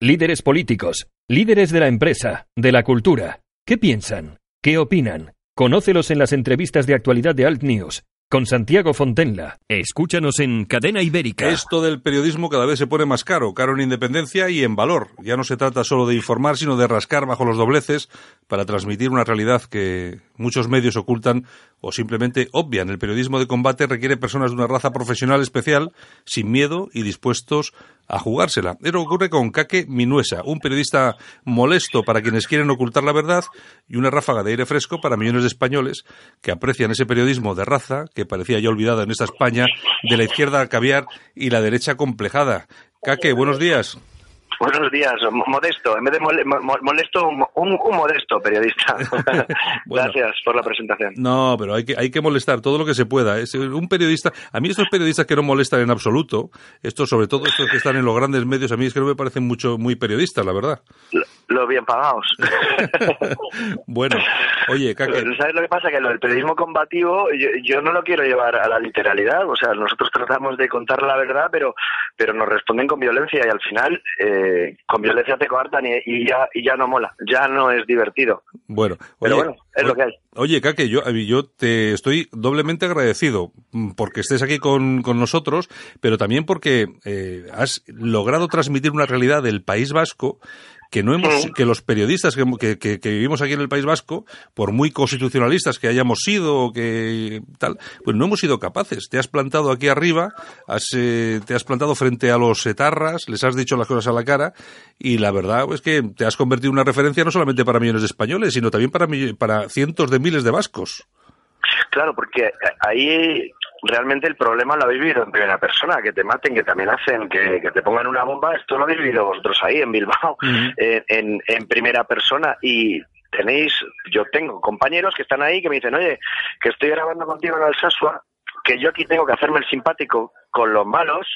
Líderes políticos, líderes de la empresa, de la cultura. ¿Qué piensan? ¿Qué opinan? Conócelos en las entrevistas de actualidad de Alt News con Santiago Fontenla. Escúchanos en Cadena Ibérica. Esto del periodismo cada vez se pone más caro, caro en independencia y en valor. Ya no se trata solo de informar, sino de rascar bajo los dobleces para transmitir una realidad que muchos medios ocultan o simplemente obvian. El periodismo de combate requiere personas de una raza profesional especial, sin miedo y dispuestos a jugársela. Eso ocurre con Kake Minuesa, un periodista molesto para quienes quieren ocultar la verdad y una ráfaga de aire fresco para millones de españoles que aprecian ese periodismo de raza que parecía ya olvidado en esta España de la izquierda caviar y la derecha complejada. Kake, buenos días. Buenos días, modesto, en vez de molesto, un, modesto periodista. Gracias por la presentación. No, pero hay que, hay que molestar todo lo que se pueda. Es un periodista, a mí estos periodistas que no molestan en absoluto, estos sobre todo estos que están en los grandes medios, a mí es que no me parecen mucho muy periodistas, la verdad. Los bien pagados. bueno, oye, ¿Sabes lo que pasa? Que lo del periodismo combativo yo, no lo quiero llevar a la literalidad. O sea, nosotros tratamos de contar la verdad, pero, pero nos responden con violencia y al final... Eh, con violencia te coartan y, ya, y ya no mola, ya no es divertido. Bueno, pero bueno, es lo que hay. Oye, Kake, yo, yo te estoy doblemente agradecido mm, porque estés aquí con, con nosotros, pero también porque eh, has logrado transmitir una realidad del País Vasco que no hemos, que los periodistas que, que, que, vivimos aquí en el País Vasco, por muy constitucionalistas que hayamos sido o que tal, pues no hemos sido capaces. Te has plantado aquí arriba, has, eh, te has plantado frente a los etarras, les has dicho las cosas a la cara y la verdad es que te has convertido en una referencia no solamente para millones de españoles, sino también para, para cientos de miles de vascos. Claro, porque ahí realmente el problema lo habéis vivido en primera persona, que te maten, que también hacen, que, te pongan una bomba, esto lo habéis vivido vosotros ahí en Bilbao, en, en, primera persona. Y tenéis, yo tengo compañeros que están ahí que me dicen, oye, que estoy grabando contigo en Alsasua que yo aquí tengo que hacerme el simpático con los malos,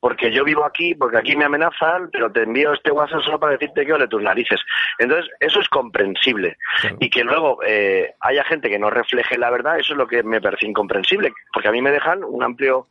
porque yo vivo aquí, porque aquí me amenazan, pero te envío este WhatsApp solo para decirte que ole tus narices. Entonces, eso es comprensible. Y que luego eh, haya gente que no refleje la verdad, eso es lo que me parece incomprensible, porque a mí me dejan un amplio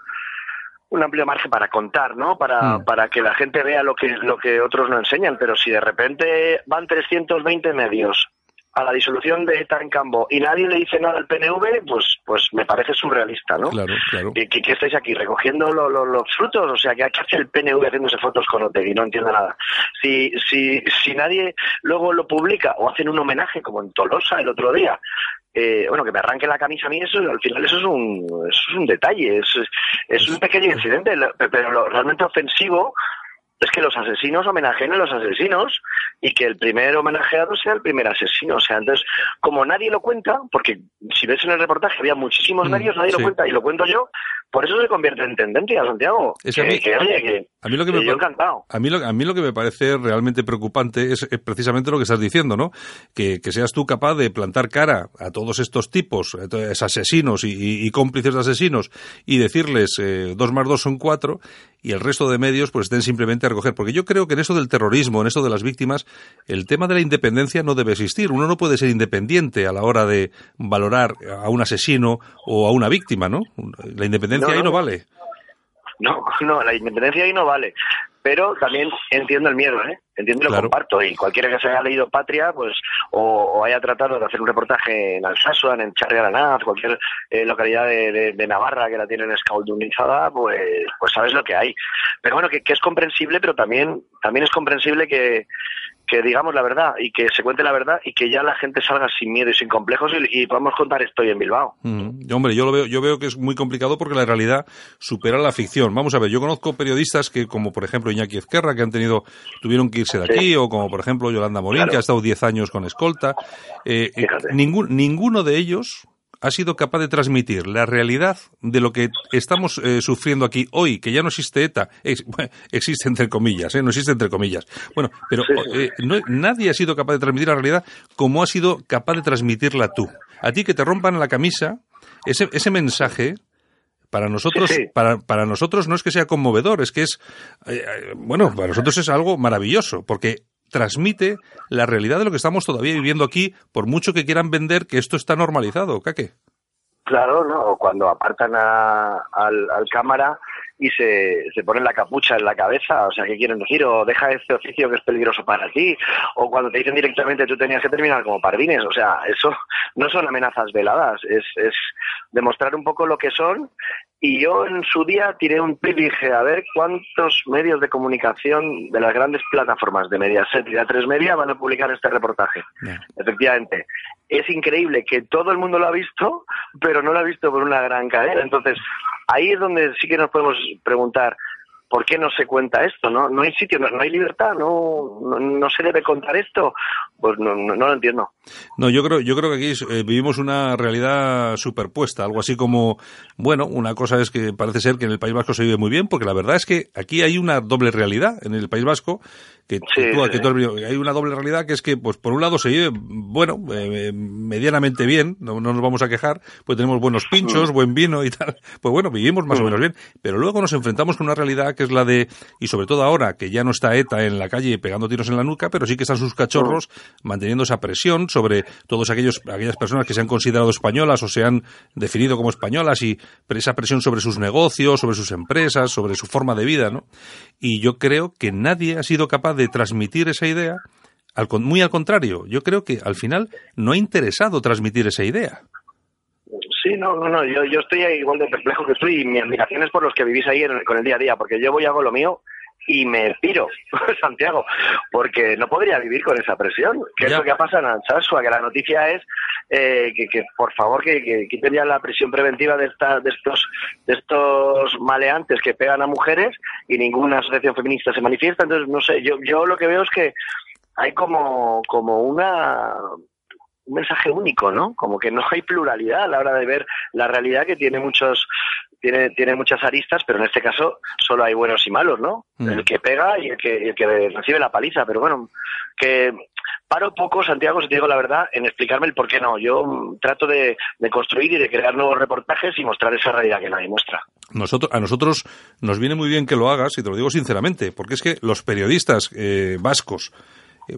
un amplio margen para contar, ¿no? Para, mm. para que la gente vea lo que, lo que otros no enseñan, pero si de repente van 320 medios a la disolución de ETA en Cambo y nadie le dice nada al PNV, pues pues me parece surrealista, ¿no? Claro, claro. ¿Qué, estáis aquí recogiendo los frutos? O sea, ¿qué hace el PNV haciéndose fotos con Otegi? No entiendo nada. Si, si, si nadie luego lo publica o hacen un homenaje, como en Tolosa el otro día, eh, bueno, que me arranque la camisa a mí, eso al final eso es un, eso es un detalle, es, es un pequeño incidente, pero lo realmente ofensivo es que los asesinos homenajeen a los asesinos y que el primer homenajeado sea el primer asesino. O sea, entonces, como nadie lo cuenta, porque si ves en el reportaje había muchísimos mm, medios, nadie lo cuenta y lo cuento yo, por eso se convierte en tendencia, Santiago. a, mí, lo que me, encantado. A mí, lo, a mí lo que me parece realmente preocupante es, precisamente lo que estás diciendo, ¿no? Que, seas tú capaz de plantar cara a todos estos tipos, a asesinos y, cómplices de asesinos, y decirles eh, dos más dos son cuatro, y el resto de medios pues estén simplemente a recoger. Porque yo creo que en eso del terrorismo, en eso de las víctimas, el tema de la independencia no debe existir. Uno no puede ser independiente a la hora de valorar a un asesino o a una víctima, ¿no? La independencia ahí no vale. No, no, la independencia ahí no vale. Pero también entiendo el miedo, ¿eh? Entiendo y lo comparto. Y cualquiera que se haya leído Patria, pues, o, haya tratado de hacer un reportaje en Alsasuan, en Charri Aranaz, cualquier eh, localidad de, Navarra que la tienen escaudunizada, pues, pues sabes lo que hay. Pero bueno, que, que es comprensible, pero también, también es comprensible que, que digamos la verdad y que se cuente la verdad y que ya la gente salga sin miedo y sin complejos y, podamos contar estoy en Bilbao. Mm. Hombre, yo lo veo, yo veo que es muy complicado porque la realidad supera la ficción. Vamos a ver, yo conozco periodistas que, como por ejemplo Iñaki Ezquerra, que han tenido, tuvieron que irse de aquí, o como por ejemplo Yolanda Morín, que ha estado 10 años con escolta. Eh, eh, ningún, ninguno de ellos ha sido capaz de transmitir la realidad de lo que estamos eh, sufriendo aquí hoy, que ya no existe ETA, existe entre comillas, ¿eh? no existe entre comillas. Bueno, pero eh, nadie ha sido capaz de transmitir la realidad como ha sido capaz de transmitirla tú. A ti que te rompan la camisa, ese, ese mensaje para nosotros, Para, para nosotros no es que sea conmovedor, es que es, bueno, para nosotros es algo maravilloso, porque transmite la realidad de lo que estamos todavía viviendo aquí, por mucho que quieran vender que esto está normalizado, ¿qué? Claro, ¿no? Cuando apartan al, al cámara y se, se ponen la capucha en la cabeza, o sea, ¿qué quieren decir? O deja este oficio que es peligroso para ti, o cuando te dicen directamente tú tenías que terminar como pardines, o sea, eso no son amenazas veladas, es, es demostrar un poco lo que son y yo en su día tiré un pil y dije, a ver cuántos medios de comunicación de las grandes plataformas de Mediaset y de A3 Media van a publicar este reportaje. Efectivamente. Es increíble que todo el mundo lo ha visto, pero no lo ha visto por una gran cadena. Entonces, ahí es donde sí que nos podemos preguntar, ¿por qué no se cuenta esto? No, no hay sitio, no, hay libertad, no, no, se debe contar esto. Pues no, no, lo entiendo. No, yo creo, yo creo que aquí eh, vivimos una realidad superpuesta, algo así como, bueno, una cosa es que parece ser que en el País Vasco se vive muy bien, porque la verdad es que aquí hay una doble realidad en el País Vasco que, hay una doble realidad que es que, pues por un lado se vive, bueno, eh, medianamente bien, no, nos vamos a quejar, pues tenemos buenos pinchos, buen vino y tal, pues bueno, vivimos más o mm. menos bien, pero luego nos enfrentamos con una realidad que es la de, y sobre todo ahora, que ya no está ETA en la calle pegando tiros en la nuca, pero sí que están sus cachorros mm. manteniendo esa presión sobre todos aquellos, aquellas personas que se han considerado españolas o se han definido como españolas y esa presión sobre sus negocios, sobre sus empresas, sobre su forma de vida, ¿no? Y yo creo que nadie ha sido capaz de transmitir esa idea, al, muy al contrario, yo creo que al final no ha interesado transmitir esa idea. Sí, no, no, no, yo, yo estoy igual de perplejo que tú y mi admiración es por los que vivís ahí con el día a día, porque yo voy a hago lo mío y me piro, Santiago, porque no podría vivir con esa presión. ¿Qué es lo que pasa en Alsasua? Que la noticia es eh, que, por favor que, que, quiten ya la prisión preventiva de, esta, de estos de estos maleantes que pegan a mujeres y ninguna asociación feminista se manifiesta. Entonces, no sé, yo, yo lo que veo es que hay como, como una un mensaje único, ¿no? Como que no hay pluralidad a la hora de ver la realidad que tiene muchos tiene, tiene muchas aristas, pero en este caso solo hay buenos y malos, ¿no? Mm. El que pega y el que, el que recibe la paliza, pero bueno, que paro poco, Santiago, si te digo la verdad, en explicarme el por qué no. Yo trato de, construir y de crear nuevos reportajes y mostrar esa realidad que nadie muestra. Nosotros, a nosotros nos viene muy bien que lo hagas, y te lo digo sinceramente, porque es que los periodistas eh, vascos,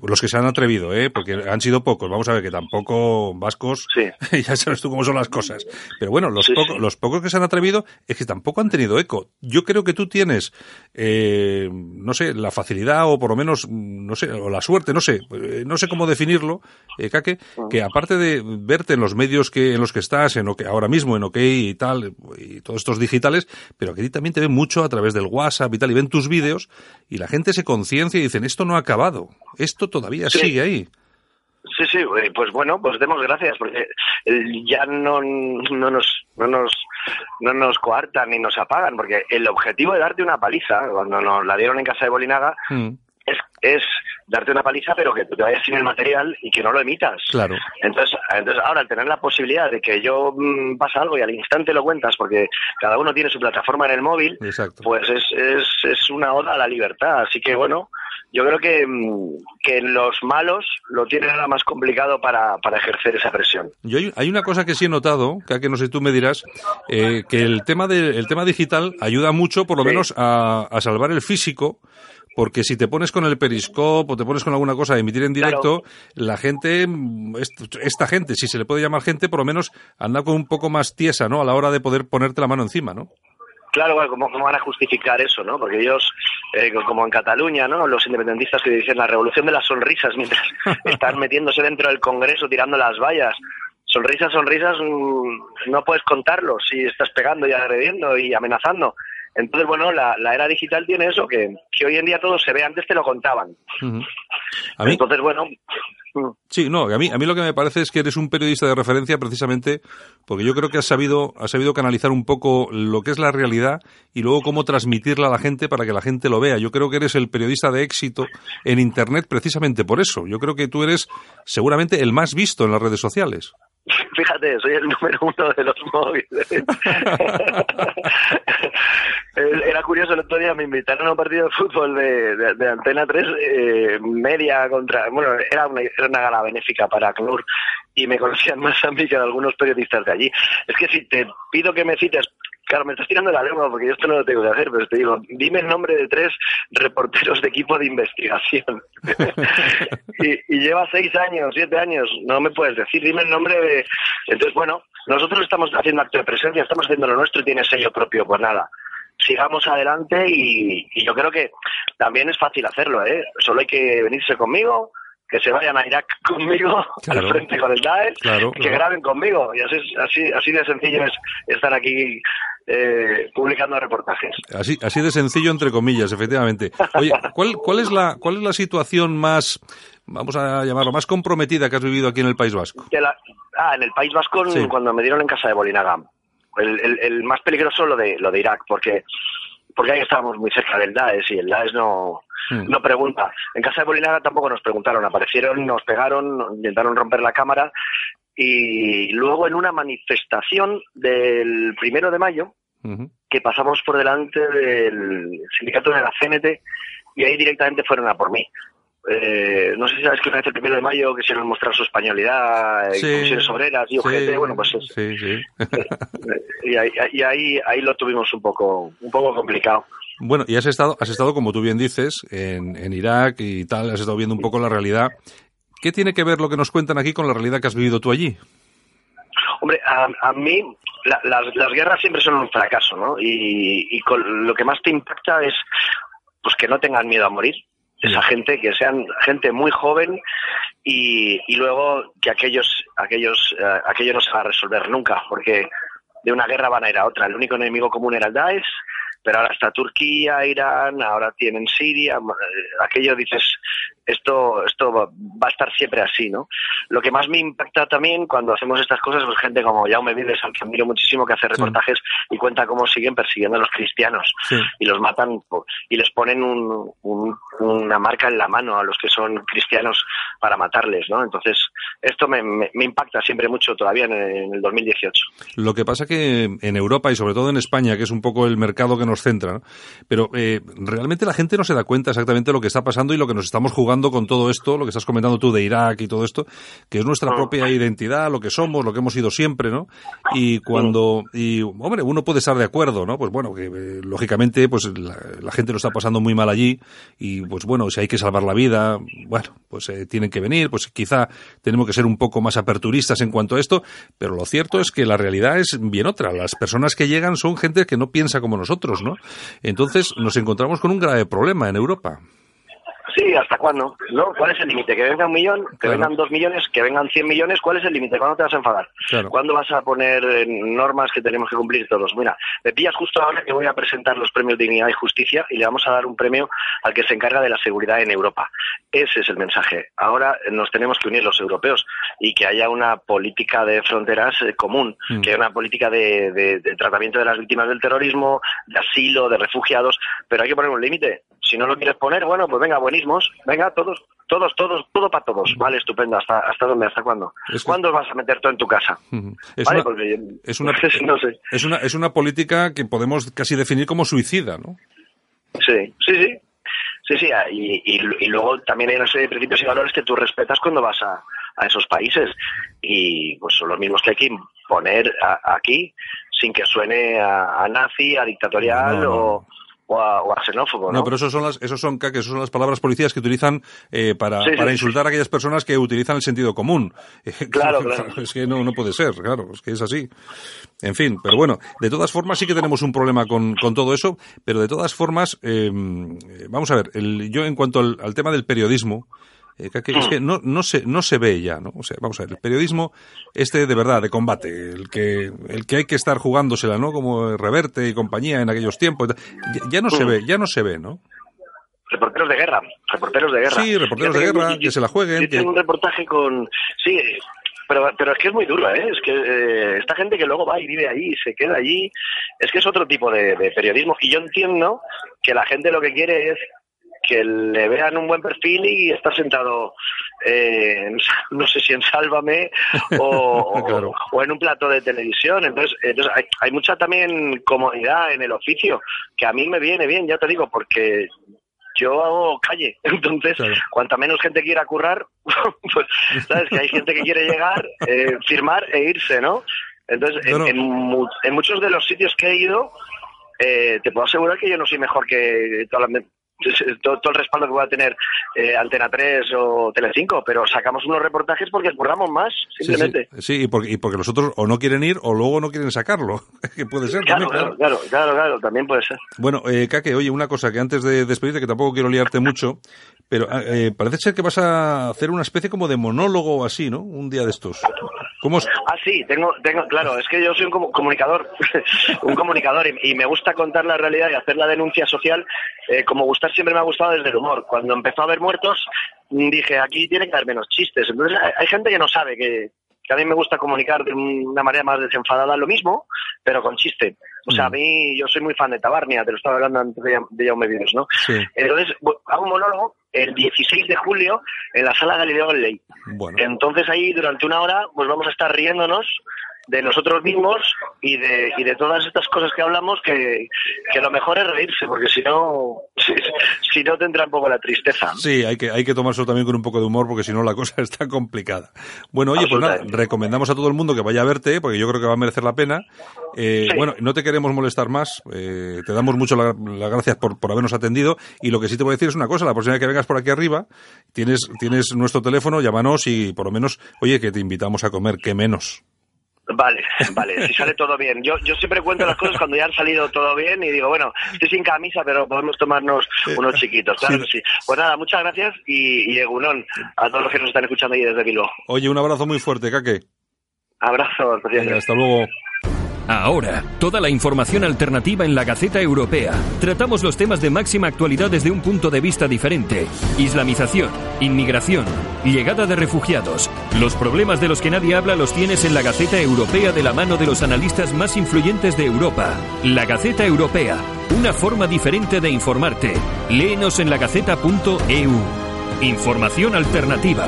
los que se han atrevido, ¿eh? porque han sido pocos. Vamos a ver que tampoco vascos, ya sabes tú cómo son las cosas. Pero bueno, los, pocos, los pocos que se han atrevido es que tampoco han tenido eco. Yo creo que tú tienes, eh, no sé, la facilidad o por lo menos, no sé, o la suerte, no sé, eh, no sé cómo definirlo, eh, Kake, que aparte de verte en los medios que en los que estás, en que ahora mismo en OK y tal, y todos estos digitales, pero que a ti también te ven mucho a través del WhatsApp y tal, y ven tus vídeos y la gente se conciencia y dicen, esto no ha acabado. Esto todavía sigue ahí. Sí, sí, eh, pues bueno, pues demos gracias, porque eh, ya no, no, nos, no, nos, no nos coartan ni nos apagan, porque el objetivo de darte una paliza, cuando nos la dieron en casa de Bolinaga, mm. es, es darte una paliza, pero que te vayas sin el material y que no lo emitas. Claro. Entonces, entonces ahora, al tener la posibilidad de que yo mm, pasa algo y al instante lo cuentas, porque cada uno tiene su plataforma en el móvil, pues es, es, es una oda a la libertad. Así que bueno, yo creo que, mm, que los malos lo tienen ahora más complicado para, para ejercer esa presión. Yo hay, una cosa que sí he notado, que, no sé tú me dirás, eh, que el tema, de, el tema digital ayuda mucho, por lo menos, a, a salvar el físico, porque si te pones con el periscope o te pones con alguna cosa de emitir en directo, la gente, esta gente, si se le puede llamar gente, por lo menos anda con un poco más tiesa, ¿no? A la hora de poder ponerte la mano encima, ¿no? Claro, ¿cómo, van a justificar eso, no? Porque ellos, eh, como en Cataluña, ¿no? Los independentistas que dicen la revolución de las sonrisas mientras están metiéndose dentro del Congreso tirando las vallas. Sonrisas, sonrisas, mm, no puedes contarlo si estás pegando y agrediendo y amenazando. Entonces, bueno, la, era digital tiene eso, que, que, hoy en día todo se ve, antes te lo contaban. Entonces, bueno... Sí, no, a mí, a mí lo que me parece es que eres un periodista de referencia precisamente porque yo creo que has sabido, has sabido canalizar un poco lo que es la realidad y luego cómo transmitirla a la gente para que la gente lo vea. Yo creo que eres el periodista de éxito en Internet precisamente por eso. Yo creo que tú eres seguramente el más visto en las redes sociales. Fíjate, soy el número uno de los móviles. Era curioso, el otro día me invitaron a un partido de fútbol de, Antena 3, eh, media contra... Bueno, era una, era una gala benéfica para CNUR y me conocían más a mí que a algunos periodistas de allí. Es que si te pido que me cites Claro, me estás tirando la lengua porque yo esto no lo tengo que hacer, pero te digo, dime el nombre de tres reporteros de equipo de investigación. y, y, lleva seis años, siete años, no me puedes decir, dime el nombre de... Entonces, bueno, nosotros estamos haciendo acto de presencia, estamos haciendo lo nuestro y tiene sello propio, pues nada. Sigamos adelante y, y yo creo que también es fácil hacerlo, ¿eh? Solo hay que venirse conmigo, que se vayan a Irak conmigo al frente con el Daesh, que graben conmigo. Y así, así, así de sencillo es estar aquí eh, publicando reportajes. Así, así de sencillo, entre comillas, efectivamente. Oye, ¿cuál, cuál, es la, ¿cuál es la situación más, vamos a llamarlo, más comprometida que has vivido aquí en el País Vasco? ah, en el País Vasco cuando me dieron en casa de Bolinaga. El, el, más peligroso lo de, lo de Irak, porque, porque ahí estábamos muy cerca del Daesh y el Daesh no, hmm. no pregunta. En casa de Bolinaga tampoco nos preguntaron, aparecieron, nos pegaron, intentaron romper la cámara y luego en una manifestación del primero de mayo, que pasamos por delante del sindicato de la CNT y ahí directamente fueron a por mí. Eh, no sé si sabes que una vez el primero de mayo quisieron mostrar su españolidad, sí, comisiones obreras y UGT, bueno, pues sí, y, ahí, y ahí, ahí lo tuvimos un poco, un poco complicado. Bueno, y has estado, has estado, como tú bien dices, en, en Irak y tal, has estado viendo un poco la realidad. ¿Qué tiene que ver lo que nos cuentan aquí con la realidad que has vivido tú allí? Hombre, a, mí las, guerras siempre son un fracaso, ¿no? Y, lo que más te impacta es pues que no tengan miedo a morir. Esa gente, que sean gente muy joven y, luego que aquellos, aquellos, uh, aquello no se va a resolver nunca, porque de una guerra van a ir a otra. El único enemigo común era el Daesh, pero ahora está Turquía, Irán, ahora tienen Siria, eh, aquello dices, esto, esto va a estar siempre así, ¿no? Lo que más me impacta también cuando hacemos estas cosas, pues gente como Jaume Vives, al que admiro muchísimo, que hace reportajes y cuenta cómo siguen persiguiendo a los cristianos y los matan y les ponen una marca en la mano a los que son cristianos para matarles, ¿no? Entonces, esto me, impacta siempre mucho todavía en, el 2018. Lo que pasa que en Europa y sobre todo en España, que es un poco el mercado que nos centra, ¿no? pero eh, realmente la gente no se da cuenta exactamente de lo que está pasando y lo que nos estamos jugando con todo esto, lo que estás comentando tú de Irak y todo esto, que es nuestra ah. propia identidad, lo que somos, lo que hemos sido siempre, ¿no? Y cuando, y hombre, uno puede estar de acuerdo, ¿no? Pues bueno, que eh, lógicamente, pues la, gente lo está pasando muy mal allí y pues bueno, si hay que salvar la vida, bueno, pues eh, tienen que venir, pues quizá tenemos que ser un poco más aperturistas en cuanto a esto, pero lo cierto es que la realidad es bien otra. Las personas que llegan son gente que no piensa como nosotros, ¿no? Entonces nos encontramos con un grave problema en Europa. Sí, ¿hasta cuándo? ¿No? ¿Cuál es el límite? ¿Que venga un millón? ¿Que vengan dos millones? ¿Que vengan cien millones? ¿Cuál es el límite? ¿Cuándo te vas a enfadar? ¿Cuándo vas a poner eh, normas que tenemos que cumplir todos? Mira, me pillas justo ahora que voy a presentar los premios Dignidad y Justicia y le vamos a dar un premio al que se encarga de la seguridad en Europa. Ese es el mensaje. Ahora nos tenemos que unir los europeos y que haya una política de fronteras eh, común, mm. que haya una política de, de tratamiento de las víctimas del terrorismo, de asilo, de refugiados, pero hay que poner un límite si no lo quieres poner, bueno, pues venga, buenismos, venga, todos, todos, todos, todo para todos. Vale, estupendo. ¿Hasta, hasta dónde? ¿Hasta cuándo? ¿Cuándo vas a meter todo en tu casa? Es, una, es, una, es, una, es una política que podemos casi definir como suicida, ¿no? Sí, sí, sí. Sí, sí, y, y, luego también hay una serie de principios y valores que tú respetas cuando vas a, a esos países. Y pues son los mismos que hay que imponer aquí sin que suene a, nazi, a dictatorial o o a, xenófobo. ¿no? pero esos son las, esos son, que son las palabras policías que utilizan eh, para, para insultar a aquellas personas que utilizan el sentido común. Claro, claro. Es que no, no puede ser, claro, es que es así. En fin, pero bueno, de todas formas sí que tenemos un problema con, con todo eso, pero de todas formas, em, vamos a ver, el, yo en cuanto al tema del periodismo, eh, es que no, no, se, no se ve ya, ¿no? O sea, vamos a ver, el periodismo este de verdad, de combate, el que, el que hay que estar jugándosela, ¿no? Como Reverte y compañía en aquellos tiempos, ya, no se ve, ya no se ve, ¿no? Reporteros de guerra, reporteros de guerra. Sí, reporteros de guerra, que, se la jueguen. Yo tengo un reportaje con... Sí, pero, pero es que es muy duro, ¿eh? Es que eh, esta gente que luego va y vive allí, se queda allí, es que es otro tipo de, periodismo. Y yo entiendo que la gente lo que quiere es que le vean un buen perfil y estar sentado eh, no sé si en Sálvame o, o, en un plato de televisión. Entonces, entonces hay, hay, mucha también comodidad en el oficio, que a mí me viene bien, ya te digo, porque yo hago calle. Entonces, cuanta menos gente quiera currar, pues, ¿sabes? Que hay gente que quiere llegar, eh, firmar e irse, ¿no? Entonces, en, en, muchos de los sitios que he ido, eh, te puedo asegurar que yo no soy mejor que todas las todo, el respaldo que va a tener eh, Antena 3 o Telecinco, pero sacamos unos reportajes porque curramos más, simplemente. Sí, y, porque, y, porque, los otros o no quieren ir o luego no quieren sacarlo, que puede ser claro, también, claro. Claro, claro, también puede ser. Bueno, eh, Kake, oye, una cosa que antes de despedirte, que tampoco quiero liarte mucho, pero eh, parece ser que vas a hacer una especie como de monólogo así, ¿no? Un día de estos. ¿Cómo Ah, sí, tengo, tengo, claro, es que yo soy un comunicador, un comunicador y, me gusta contar la realidad y hacer la denuncia social eh, como gustar siempre me ha gustado desde el humor. Cuando empezó a haber muertos, dije, aquí tiene que haber menos chistes. Entonces hay, gente que no sabe que, que a mí me gusta comunicar de una manera más desenfadada lo mismo, pero con chiste. O sea, a mm. mí, yo soy muy fan de Tabarnia, te lo estaba hablando antes de, de Jaume Vives, ¿no? Sí. Entonces, hago un monólogo el 16 de julio en la sala Galileo Galilei. Bueno. Entonces ahí, durante una hora, pues vamos a estar riéndonos de nosotros mismos y de, y de todas estas cosas que hablamos que, que lo mejor es reírse porque si no si, no tendrá un poco la tristeza. Sí hay que hay que tomarse también con un poco de humor porque si no la cosa está complicada. Bueno oye pues nada recomendamos a todo el mundo que vaya a verte porque yo creo que va a merecer la pena. Eh, bueno no te queremos molestar más eh, te damos mucho las gracias por, por habernos atendido y lo que sí te voy a decir es una cosa la próxima vez que vengas por aquí arriba tienes tienes nuestro teléfono llámanos y por lo menos oye que te invitamos a comer qué menos Vale, vale, si sale todo bien. Yo, yo siempre cuento las cosas cuando ya han salido todo bien y digo, bueno, estoy sin camisa, pero podemos tomarnos unos chiquitos. Claro sí. Pues nada, muchas gracias y, y Egunon a todos los que nos están escuchando ahí desde Bilbao. Oye, un abrazo muy fuerte, Kake. Abrazo, presidente. Hasta luego. Ahora, toda la información alternativa en la Gaceta Europea. Tratamos los temas de máxima actualidad desde un punto de vista diferente. Islamización, inmigración, llegada de refugiados. Los problemas de los que nadie habla los tienes en la Gaceta Europea de la mano de los analistas más influyentes de Europa. La Gaceta Europea, una forma diferente de informarte. Léenos en lagaceta.eu. Información alternativa.